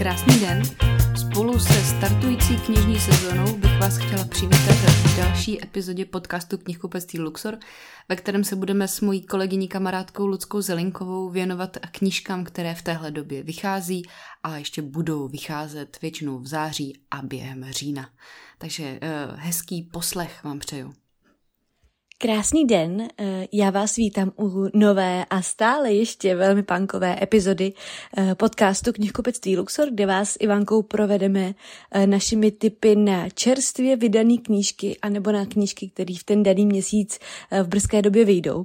Krásný den. Spolu se startující knižní sezónou bych vás chtěla přivítat v další epizodě podcastu Knihkupectví Luxor, ve kterém se budeme s mojí kolegyní kamarádkou Ludskou Zelinkovou věnovat knížkám, které v téhle době vychází a ještě budou vycházet většinou v září a během října. Takže eh, hezký poslech vám přeju. Krásný den, eh, já vás vítám u nové a stále ještě velmi pankové epizody eh, podcastu Knihkupectví Luxor, kde vás Ivankou provedeme eh, našimi typy na čerstvě vydané knížky anebo na knížky, které v ten daný měsíc v brzké době vyjdou.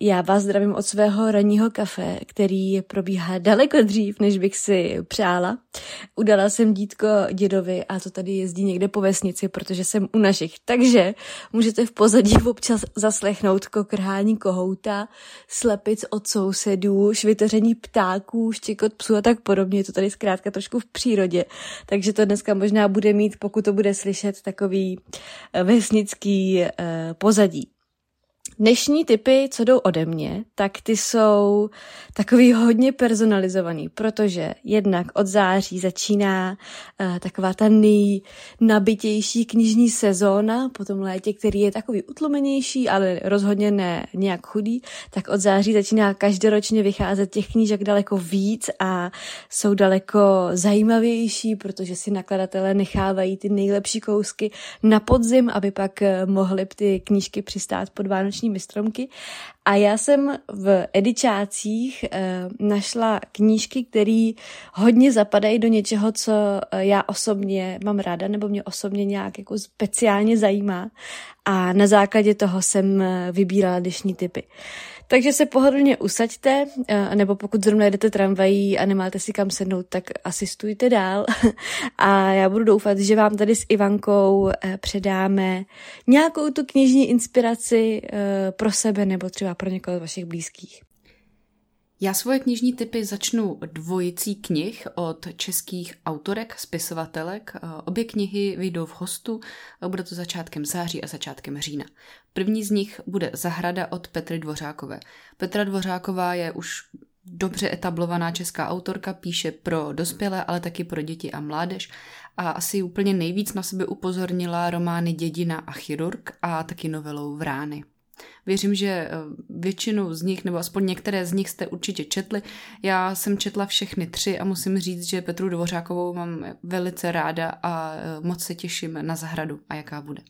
Já vás zdravím od svého ranního kafe, který probíhá daleko dřív, než bych si přála. Udala jsem dítko dědovi a to tady jezdí někde po vesnici, protože jsem u našich. Takže můžete v pozadí pozadí občas zaslechnout kokrhání kohouta, slepic od sousedů, švitoření ptáků, štěkot psů a tak podobně. Je to tady zkrátka trošku v přírodě. Takže to dneska možná bude mít, pokud to bude slyšet, takový eh, vesnický eh, pozadí. Dnešní typy, co jdou ode mě, tak ty jsou takový hodně personalizovaný, protože jednak od září začíná uh, taková ta nejnabitější knižní sezóna, po tom létě, který je takový utlumenější, ale rozhodně ne nějak chudý, tak od září začíná každoročně vycházet těch knížek daleko víc a jsou daleko zajímavější, protože si nakladatelé nechávají ty nejlepší kousky na podzim, aby pak eh, mohly ty knížky přistát pod vánoční vánočními stromky. A já jsem v edičácích e, našla knížky, které hodně zapadají do něčeho, co eh, já osobně mám ráda, nebo mě osobně nějak jako speciálně zajímá. A na základě toho jsem eh, vybírala dnešní typy. Takže se pohodlně usaďte, eh, nebo pokud zrovna jdete tramvají a nemáte si kam sednout, tak asistujte dál. A já budu doufat, že vám tady s Ivankou eh, předáme nějakou tu knižní inspiraci eh, pro sebe nebo třeba pro někoho z vašich blízkých. Já svoje knižní typy začnu dvojicí knih od českých autorek, spisovatelek. Obě knihy vyjdou v hostu, bude to začátkem září a začátkem října. První z nich bude Zahrada od Petry Dvořákové. Petra Dvořáková je už dobře etablovaná česká autorka, píše pro dospělé, ale taky pro děti a mládež a asi úplně nejvíc na sebe upozornila romány Dědina a chirurg a taky novelou Vrány. Věřím, že eh, většinu z nich, nebo aspoň některé z nich jste určitě četli. Já jsem četla všechny tři a musím říct, že Petru Dvořákovou mám velice ráda a eh, moc se těším na zahradu a jaká bude.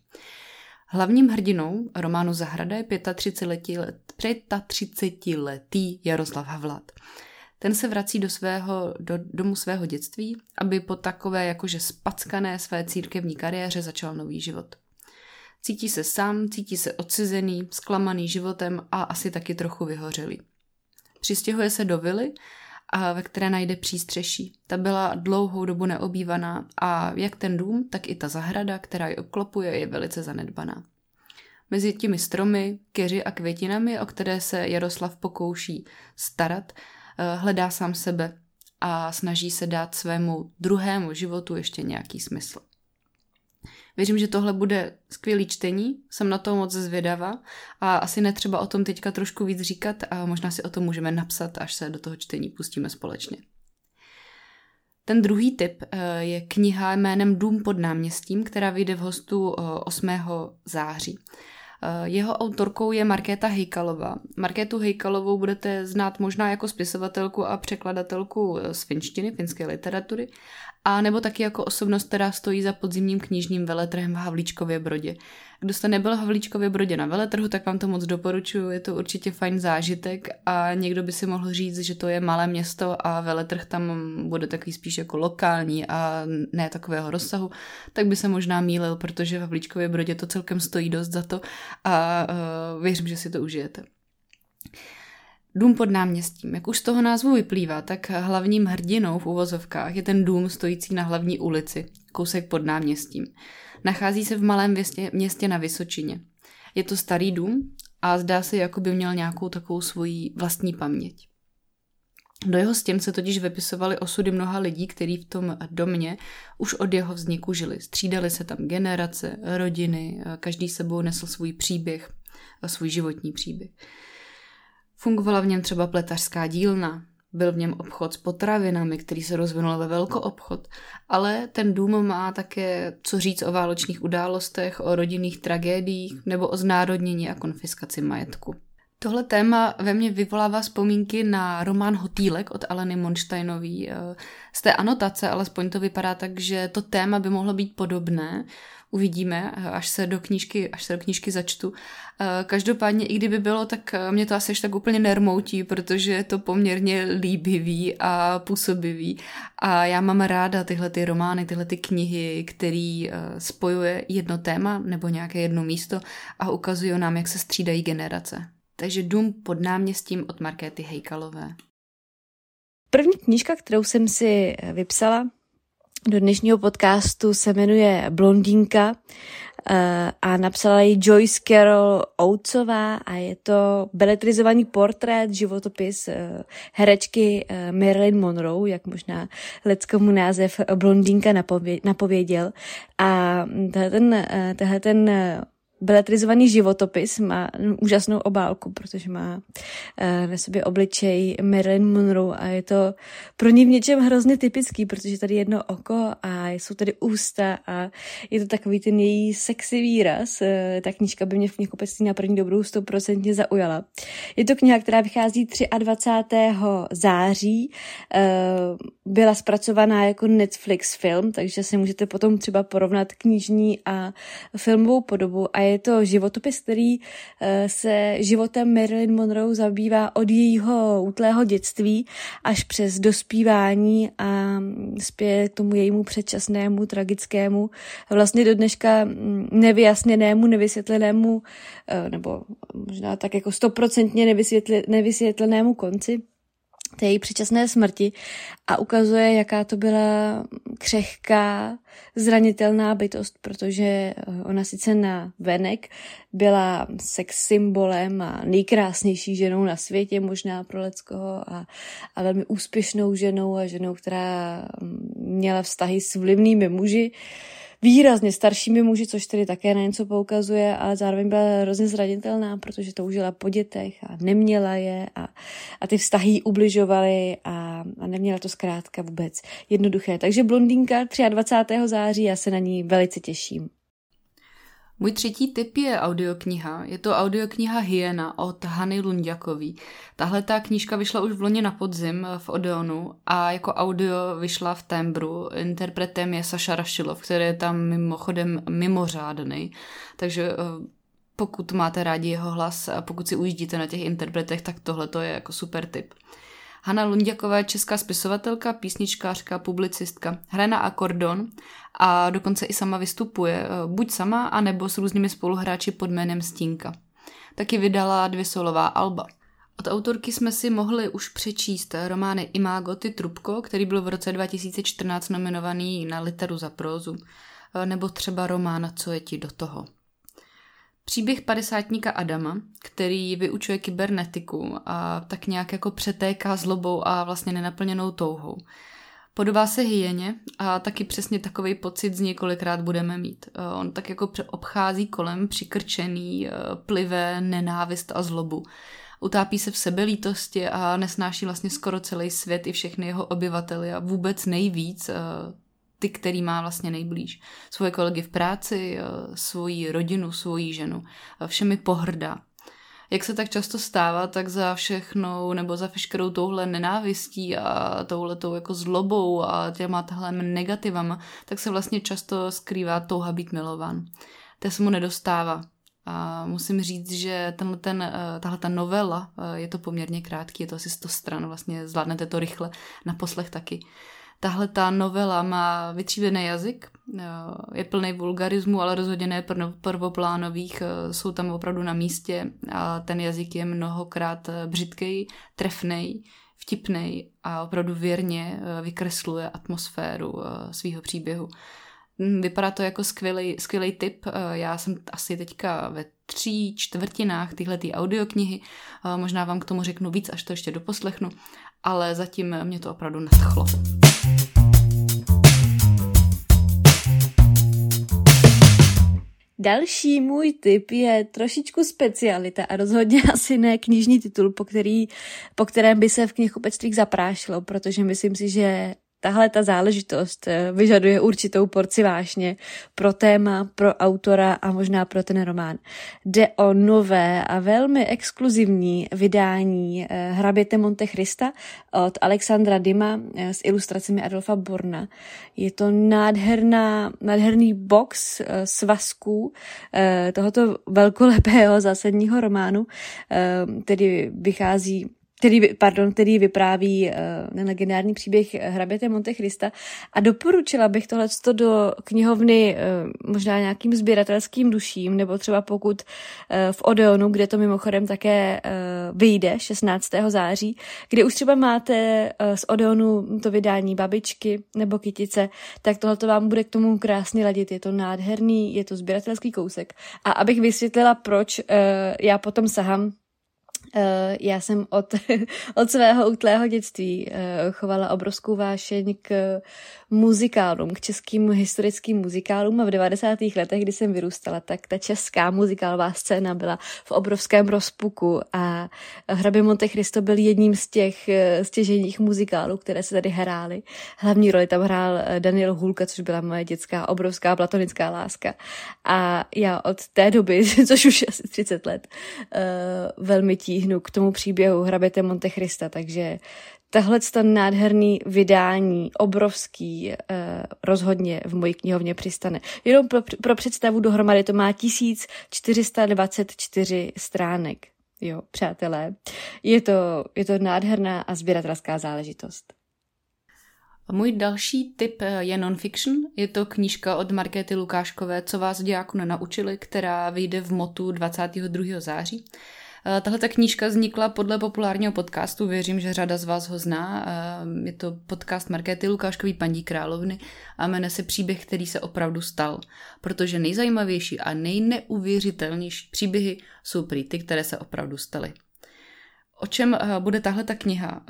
Hlavním hrdinou románu Zahrada je 35-letý, 35-letý Jaroslav Havlat. Ten se vrací do svého, do domu svého dětství, aby po takové jakože spackané své církevní kariéře začal nový život. Cítí se sám, cítí se odcizený, zklamaný životem a asi taky trochu vyhořelý. Přistěhuje se do vily, a ve které najde přístřeší. Ta byla dlouhou dobu neobývaná a jak ten dům, tak i ta zahrada, která ji obklopuje, je velice zanedbaná. Mezi těmi stromy, keři a květinami, o které se Jaroslav pokouší starat, eh, hledá sám sebe a snaží se dát svému druhému životu ještě nějaký smysl. Věřím, že tohle bude skvělý čtení, jsem na to moc zvědavá a asi netřeba o tom teďka trošku víc říkat a možná si o tom můžeme napsat, až se do toho čtení pustíme společně. Ten druhý typ eh, je kniha jménem Dům pod náměstím, která vyjde v hostu 8. Eh, září. Eh, jeho autorkou je Markéta Hejkalová. Markétu Hejkalovou budete znát možná jako spisovatelku a překladatelku z finštiny, finské literatury, a nebo taky jako osobnost, která stojí za podzimním knižním veletrhem v Havlíčkově Brodě. Kdo jste nebyl v Havlíčkově Brodě na veletrhu, tak vám to moc doporučuji, je to určitě fajn zážitek a někdo by si mohl říct, že to je malé město a veletrh tam bude takový spíš jako lokální a ne takového rozsahu, tak by se možná mýlil, protože v Havlíčkově Brodě to celkem stojí dost za to a uh, věřím, že si to užijete. Dům pod náměstím. Jak už z toho názvu vyplývá, tak hlavním hrdinou v uvozovkách je ten dům stojící na hlavní ulici, kousek pod náměstím. Nachází se v malém městě, městě na Vysočině. Je to starý dům a zdá se, jako by měl nějakou takovou svoji vlastní paměť. Do jeho stěn se totiž vypisovaly osudy mnoha lidí, kteří v tom domě už od jeho vzniku žili. Střídali se tam generace, rodiny, každý sebou nesl svůj příběh, svůj životní příběh. Fungovala v něm třeba pletařská dílna, Byl v něm obchod s potravinami, který se rozvinul ve velkoobchod, ale ten dům má také co říct o válečných událostech, o rodinných tragédiích nebo o znárodnění a konfiskaci majetku. Tohle téma ve mně vyvolává vzpomínky na román Hotýlek od Aleny Monsteinový. Z té anotace alespoň to vypadá tak, že to téma by mohlo být podobné, uvidíme, až se do knížky, až se do knížky začtu. Eh, každopádně, i kdyby bylo, tak eh, mě to asi ještě tak úplně nermoutí, protože je to poměrně líbivý a působivý. A já mám ráda tyhle ty romány, tyhle ty knihy, který eh, spojuje jedno téma nebo nějaké jedno místo a ukazují nám, jak se střídají generace. Takže Dům pod náměstím od Markéty Hejkalové. První knížka, kterou jsem si vypsala, do dnešního podcastu se jmenuje Blondýnka eh, a napsala ji Joyce Carol Outsová a je to beletrizovaný portrét, životopis eh, herečky eh, Marilyn Monroe, jak možná leckomu název Blondýnka napověděl. A ten, tenhle ten beletrizovaný životopis, má úžasnou obálku, protože má eh, na sobě obličej Marilyn Monroe a je to pro ní v něčem hrozně typický, protože tady jedno oko a jsou tady ústa a je to takový ten její sexy výraz. Eh, ta knížka by mě v knihkupectví na první dobrou stoprocentně zaujala. Je to kniha, která vychází 23. září, eh, byla zpracovaná jako Netflix film, takže si můžete potom třeba porovnat knižní a filmovou podobu a je to životopis, který eh, se životem Marilyn Monroe zabývá od jejího útlého dětství až přes dospívání a zpět k tomu jejímu předčasnému, tragickému, vlastně do dneška mm, nevyjasněnému, nevysvětlenému, eh, nebo možná tak jako stoprocentně nevysvětlenému konci té její předčasné smrti a ukazuje, jaká to byla křehká, zranitelná bytost, protože eh, ona sice na venek byla sex symbolem a nejkrásnější ženou na světě, možná pro Leckoho, a, a velmi úspěšnou ženou a ženou, která mm, měla vztahy s vlivnými muži, výrazně staršími muži, což tedy také na něco poukazuje, ale zároveň byla hrozně zranitelná, protože toužila po dětech a neměla je a, a ty vztahy ubližovaly a, a neměla to zkrátka vůbec jednoduché. Takže blondýnka 23. září, já se na ní velice těším. Můj třetí tip je audiokniha. Je to audiokniha Hyena od Hany Lundiakový. Tahle ta knížka vyšla už v loni na podzim v Odeonu a jako audio vyšla v Tembru. Interpretem je Saša Rašilov, který je tam mimochodem mimořádný. Takže eh, pokud máte rádi jeho hlas a pokud si ujíždíte na těch interpretech, tak tohle to je jako super tip. Hanna Lundiaková je česká spisovatelka, písničkářka, publicistka. Hraje na akordon a dokonce i sama vystupuje, eh, buď sama, anebo s různými spoluhráči pod jménem Stínka. Taky vydala dvě solová alba. Od autorky jsme si mohli už přečíst romány Imago ty Trubko, který byl v roce 2014 nominovaný na literu za prózu, eh, nebo třeba román Co je ti do toho. Příběh padesátníka Adama, který vyučuje kybernetiku a tak nějak jako přetéká zlobou a vlastně nenaplněnou touhou. Podobá se hyeně a taky přesně takový pocit z několikrát budeme mít. Eh, on tak jako obchází kolem přikrčený, eh, plivé nenávist a zlobu. Utápí se v sebelítosti a nesnáší vlastně skoro celý svět i všechny jeho obyvateli a vůbec nejvíc eh, ty, který má vlastně nejblíž. Svoje kolegy v práci, svoji rodinu, svoji ženu. Všemi pohrdá jak se tak často stává, tak za všechnou nebo za veškerou touhle nenávistí a touhletou jako zlobou a těma tahle negativama, tak se vlastně často skrývá touha být milovan. To se mu nedostává. A musím říct, že tenhle ten, eh, tahle ta novela, eh, je to poměrně krátký, je to asi 100 stran, vlastně zvládnete to rychle, na poslech taky. Tahle ta novela má vytřívený jazyk, eh, je plný vulgarismu, ale rozhodně ne prvoplánových, eh, jsou tam opravdu na místě a ten jazyk je mnohokrát eh, břitký, trefný, vtipný a opravdu věrně vykresluje atmosféru svého příběhu. Hm, vypadá to jako skvělý, skvělý tip. Já jsem asi teďka ve tří čtvrtinách tyhle audioknihy. Možná vám k tomu řeknu víc, až to ještě doposlechnu, ale zatím mě to opravdu naschlo. Další můj tip je trošičku specialita a rozhodně asi ne knižní titul, po, který, po kterém by se v knihkupectvích zaprášilo, protože myslím si, že tahle ta záležitost eh, vyžaduje určitou porci vášně pro téma, pro autora a možná pro ten román. Jde o nové a velmi exkluzivní vydání eh, Hraběte Monte Christa od Alexandra Dima eh, s ilustracemi Adolfa Borna. Je to nádherná, nádherný box svazků tohoto velkolepého zásadního románu, který vychází který, pardon, který vypráví uh, legendární příběh hraběte Monte Christa a doporučila bych tohle do knihovny uh, možná nějakým sběratelským duším, nebo třeba pokud uh, v Odeonu, kde to mimochodem také uh, vyjde 16. září, kde už třeba máte uh, z Odeonu to vydání babičky nebo kytice, tak tohle vám bude k tomu krásně ladit. Je to nádherný, je to sběratelský kousek. A abych vysvětlila, proč uh, já potom sahám já jsem od, od svého útlého dětství uh, chovala obrovskou vášeň k muzikálům, k českým historickým muzikálům a v 90. letech, kdy jsem vyrůstala, tak ta česká muzikálová scéna byla v obrovském rozpuku a Hrabě Monte Cristo byl jedním z těch uh, stěžejních muzikálů, které se tady hrály. Hlavní roli tam hrál Daniel Hulka, což byla moje dětská obrovská platonická láska. A já od té doby, což už asi 30 let, velmi tí tíhnu k tomu příběhu Hraběte Monte Christa, takže tahle ten nádherný vydání, obrovský, eh, rozhodně v mojí knihovně přistane. Jenom pro, pro představu dohromady to má 1424 stránek. Jo, přátelé, je to, je to nádherná a sběratelská záležitost. Můj další tip eh, je non-fiction. Je to knížka od Markéty Lukáškové, co vás diáku nenaučili, která vyjde v motu 22. září. Eh, tahle ta knížka vznikla podle populárního podcastu, věřím, že řada z vás ho zná. Eh, je to podcast Markéty Lukáškový paní královny a jmenuje se Příběh, který se opravdu stal. Protože nejzajímavější a nejneuvěřitelnější příběhy jsou prý ty, které se opravdu staly. O čem eh, bude tahle ta kniha?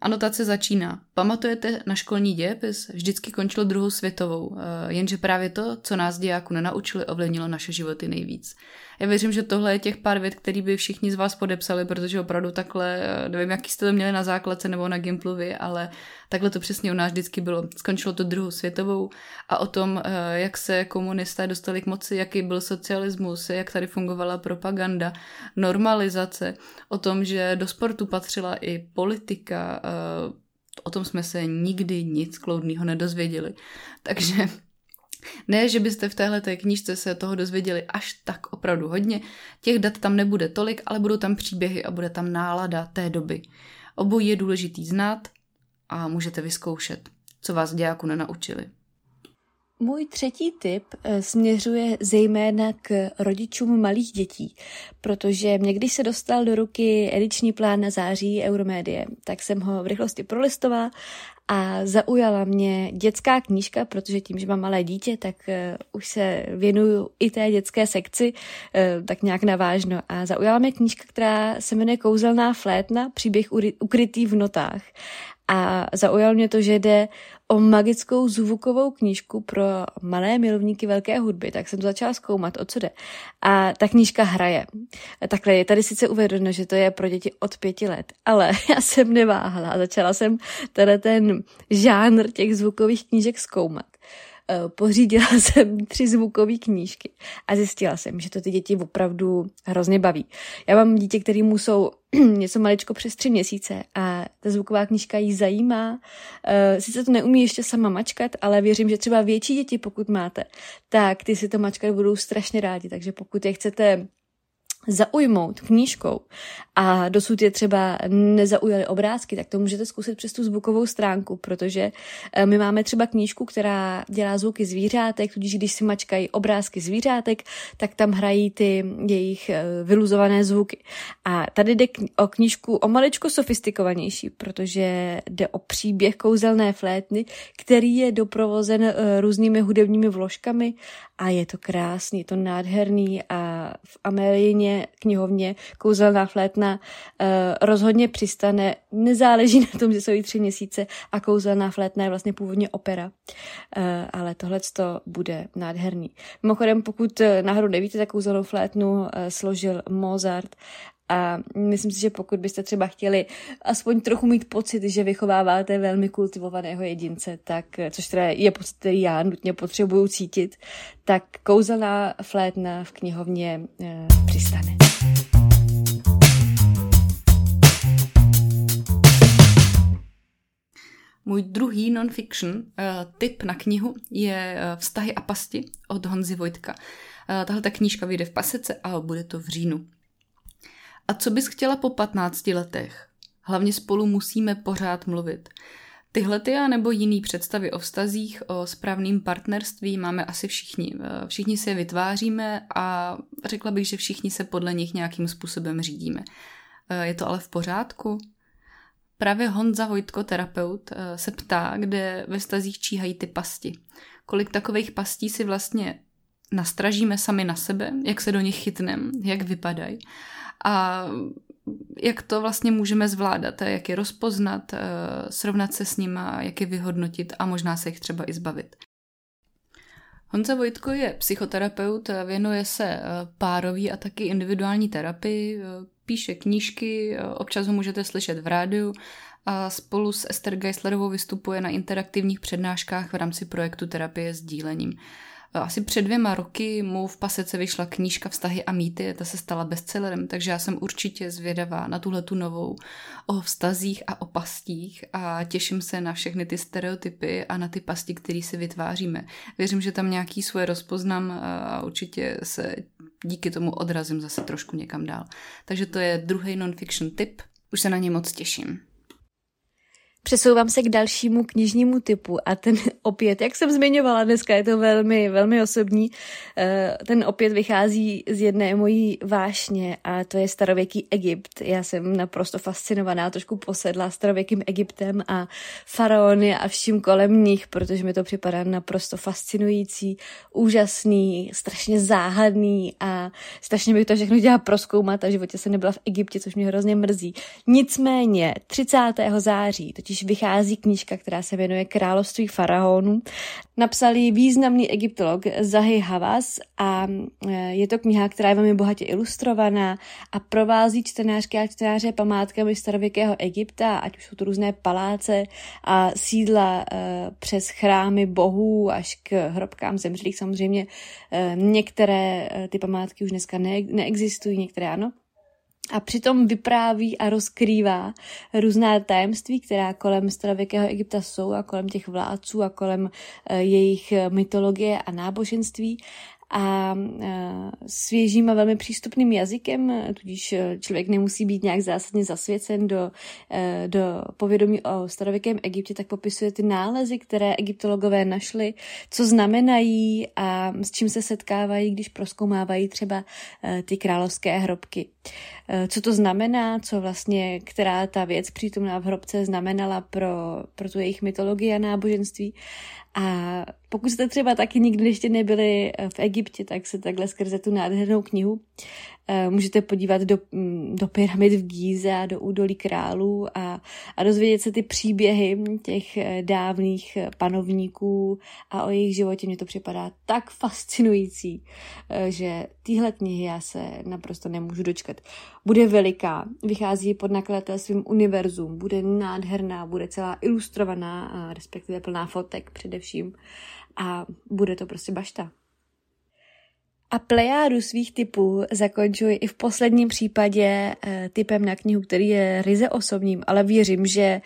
Anotace začíná. Pamatujete na školní dějepis? Vždycky končil druhou světovou, jenže právě to, co nás dějáku nenaučili, ovlivnilo naše životy nejvíc. Já věřím, že tohle je těch pár vět, který by všichni z vás podepsali, protože opravdu takhle, eh, nevím, jaký jste to měli na základce nebo na Gimplovi, ale takhle to přesně u nás vždycky bylo. Skončilo to druhou světovou a o tom, eh, jak se komunisté dostali k moci, jaký byl socialismus, jak tady fungovala propaganda, normalizace, o tom, že do sportu patřila i politika, eh, o tom jsme se nikdy nic kloudného nedozvěděli. Takže ne, že byste v téhle knížce se toho dozvěděli až tak opravdu hodně, těch dat tam nebude tolik, ale budou tam příběhy a bude tam nálada té doby. Obojí je důležitý znát a můžete vyzkoušet, co vás dějáku nenaučili. Můj třetí tip eh, směřuje zejména k rodičům malých dětí, protože mě, když se dostal do ruky ediční plán na září Euromédie, tak jsem ho v rychlosti prolistovala a zaujala mě dětská knížka, protože tím, že mám malé dítě, tak uh, už se věnuju i té dětské sekci, uh, tak nějak navážno. A zaujala mě knížka, která se jmenuje Kouzelná flétna, příběh ukrytý v notách. A zaujalo mě to, že jde o magickou zvukovou knížku pro malé milovníky velké hudby, tak jsem začala zkoumat, o co jde. A ta knížka hraje. Takhle je tady sice uvedeno, že to je pro děti od pěti let, ale já jsem neváhala a začala jsem tady ten žánr těch zvukových knížek zkoumat. Eh, pořídila jsem tři zvukové knížky a zjistila jsem, že to ty děti opravdu hrozně baví. Já mám dítě, kterýmu jsou něco maličko přes tři měsíce a ta zvuková knížka jí zajímá. Eh, sice to neumí ještě sama mačkat, ale věřím, že třeba větší děti, pokud máte, tak ty si to mačkat budou strašně rádi. Takže pokud je chcete zaujmout knížkou a dosud je třeba nezaujaly obrázky, tak to můžete zkusit přes tu zvukovou stránku, protože eh, my máme třeba knížku, která dělá zvuky zvířátek, tudíž když si mačkají obrázky zvířátek, tak tam hrají ty jejich eh, vyluzované zvuky. A tady jde o knížku o maličko sofistikovanější, protože jde o příběh kouzelné flétny, který je doprovozen eh, různými hudebními vložkami a je to krásný, je to nádherný a v Amelině knihovně, knihovně kouzelná flétna uh, rozhodně přistane. Nezáleží na tom, že jsou jí tři měsíce a kouzelná flétna je vlastně původně opera. Uh, ale tohle to bude nádherný. Mimochodem, pokud náhodou nevíte, tak kouzelnou flétnu složil Mozart a myslím si, že pokud byste třeba chtěli aspoň trochu mít pocit, že vychováváte velmi kultivovaného jedince, tak, což teda je pocit, který já nutně potřebuju cítit, tak kouzelná flétna v knihovně e, přistane. Můj druhý non-fiction uh, tip na knihu je uh, Vztahy a pasti od Honzy Vojtka. Uh, tahle ta knížka vyjde v pasece a bude to v říjnu. A co bys chtěla po 15 letech? Hlavně spolu musíme pořád mluvit. Tyhle ty a nebo jiný představy o vztazích, o správným partnerství máme asi všichni. Všichni si je vytváříme a řekla bych, že všichni se podle nich nějakým způsobem řídíme. Je to ale v pořádku? Právě Honza Vojtko, terapeut, se ptá, kde ve stazích číhají ty pasti. Kolik takových pastí si vlastně nastražíme sami na sebe, jak se do nich chytneme, jak vypadají a jak to vlastně můžeme zvládat, jak je rozpoznat, eh, srovnat se s nima, jak je vyhodnotit a možná se jich třeba i zbavit. Honza Vojtko je psychoterapeut, věnuje se eh, párový a taky individuální terapii, eh, píše knížky, občas ho můžete slyšet v rádiu a spolu s Esther Geislerovou vystupuje na interaktivních přednáškách v rámci projektu terapie s dílením. Asi před dvěma roky mu v pasece vyšla knížka Vztahy a mýty, ta se stala bestsellerem, takže já jsem určitě zvědavá na tuhle tu novou o vztazích a o pastích a těším se na všechny ty stereotypy a na ty pasti, které si vytváříme. Věřím, že tam nějaký svoje rozpoznám a určitě se díky tomu odrazím zase trošku někam dál. Takže to je druhý non-fiction tip. Už se na ně moc těším. Přesouvám se k dalšímu knižnímu typu a ten opět, jak jsem zmiňovala dneska, je to velmi, velmi osobní, eh, ten opět vychází z jedné mojí vášně a to je starověký Egypt. Já jsem naprosto fascinovaná, trošku posedla starověkým Egyptem a faraony a vším kolem nich, protože mi to připadá naprosto fascinující, úžasný, strašně záhadný a strašně bych to všechno chtěla proskoumat a v životě jsem nebyla v Egyptě, což mě hrozně mrzí. Nicméně 30. září, totiž totiž vychází knížka, která se věnuje království faraonů. Napsal ji významný egyptolog Zahy Havas a e, je to kniha, která je velmi bohatě ilustrovaná a provází čtenářky a čtenáře památkami starověkého Egypta, ať už jsou to různé paláce a sídla e, přes chrámy bohů až k hrobkám zemřelých. Samozřejmě e, některé ty památky už dneska ne- neexistují, některé ano a přitom vypráví a rozkrývá různá tajemství, která kolem starověkého Egypta jsou a kolem těch vládců a kolem eh, jejich mytologie a náboženství a svěžím a velmi přístupným jazykem, tudíž e, člověk nemusí být nějak zásadně zasvěcen do, e, do povědomí o starověkém Egyptě, tak popisuje ty nálezy, které egyptologové našli, co znamenají a s čím se setkávají, když proskoumávají třeba e, ty královské hrobky. Co to znamená, co vlastně, která ta věc přítomná v hrobce znamenala pro, pro tu jejich mytologii a náboženství. A pokud jste třeba taky nikdy ještě nebyli v Egyptě, tak se takhle skrze tu nádhernou knihu Eh, můžete podívat do, mm, do pyramid v Gíze a do údolí králů a, a dozvědět se ty příběhy těch eh, dávných eh, panovníků a o jejich životě. Mně to připadá tak fascinující, že tyhle knihy já se naprosto nemůžu dočkat. Bude veliká, vychází pod nakladatelstvím Univerzum, bude nádherná, bude celá ilustrovaná, respektive plná fotek především a bude to prostě bašta. A plejádu svých typů zakončuji i v posledním případě e, typem na knihu, který je ryze osobním, ale věřím, že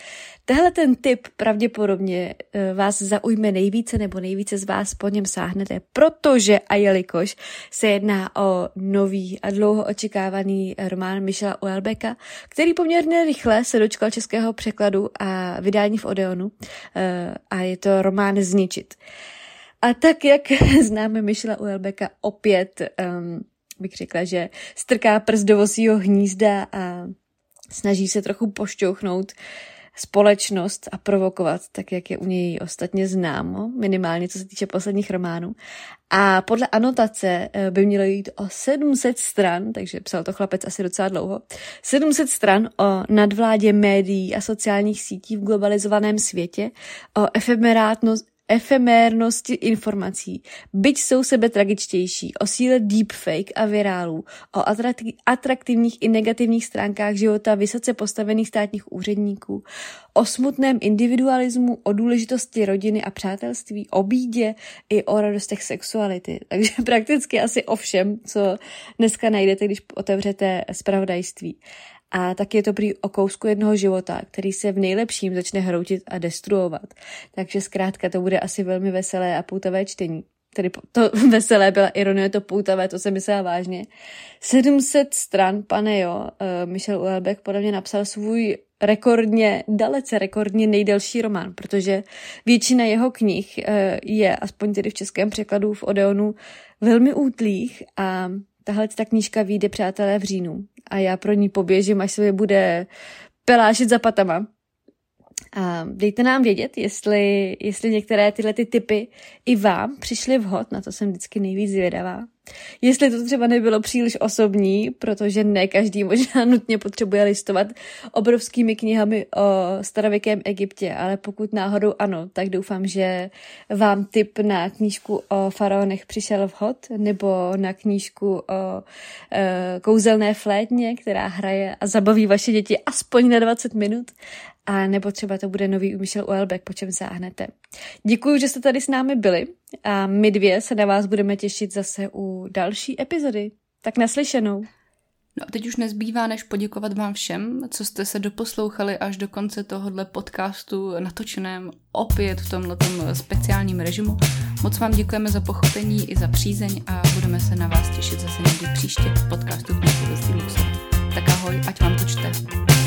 tehle ten typ pravděpodobně e, vás zaujme nejvíce nebo nejvíce z vás po něm sáhnete, protože a jelikož se jedná o nový a dlouho očekávaný román Michela Uelbeka, který poměrně rychle se dočkal českého překladu a vydání v Odeonu e, a je to román Zničit. A tak, jak známe Michela Uelbeka, opět um, bych řekla, že strká prst do vosího hnízda a snaží se trochu pošťouchnout společnost a provokovat, tak jak je u něj ostatně známo, minimálně co se týče posledních románů. A podle anotace eh, by mělo jít o 700 stran, takže psal to chlapec asi docela dlouho, 700 stran o nadvládě médií a sociálních sítí v globalizovaném světě, o efemerátnost, efemérnosti informací, byť jsou sebe tragičtější, o síle deepfake a virálů, o atraktivních i negativních stránkách života vysoce postavených státních úředníků, o smutném individualismu, o důležitosti rodiny a přátelství, o bídě i o radostech sexuality. Takže prakticky asi o všem, co dneska najdete, když otevřete spravodajství. A tak je to prý o kousku jednoho života, který se v nejlepším začne hroutit a destruovat. Takže zkrátka to bude asi velmi veselé a poutavé čtení. Tedy to veselé byla ironie, to poutavé, to se myslela vážně. 700 stran, pane jo, uh, Michel Uelbeck podle mě napsal svůj rekordně, dalece rekordně nejdelší román, protože většina jeho knih uh, je, aspoň tedy v českém překladu v Odeonu, velmi útlých a tahle ta knížka vyjde, přátelé, v říjnu a já pro ní poběžím, až se bude pelášit za patama. A dejte nám vědět, jestli, jestli některé tyhle ty typy i vám přišly vhod, na to jsem vždycky nejvíc zvědavá. Jestli to třeba nebylo příliš osobní, protože ne každý možná nutně potřebuje listovat obrovskými knihami o starověkém Egyptě, ale pokud náhodou ano, tak doufám, že vám tip na knížku o faraonech přišel vhod, nebo na knížku o e, kouzelné flétně, která hraje a zabaví vaše děti aspoň na 20 minut, a nebo třeba to bude nový Michel Uelbeck, po čem záhnete. Děkuji, že jste tady s námi byli a my dvě se na vás budeme těšit zase u další epizody. Tak naslyšenou. No a teď už nezbývá, než poděkovat vám všem, co jste se doposlouchali až do konce tohohle podcastu natočeném opět v tomhle speciálním režimu. Moc vám děkujeme za pochopení i za přízeň a budeme se na vás těšit zase někdy příště v podcastu Knihu Tak ahoj, ať vám to čte.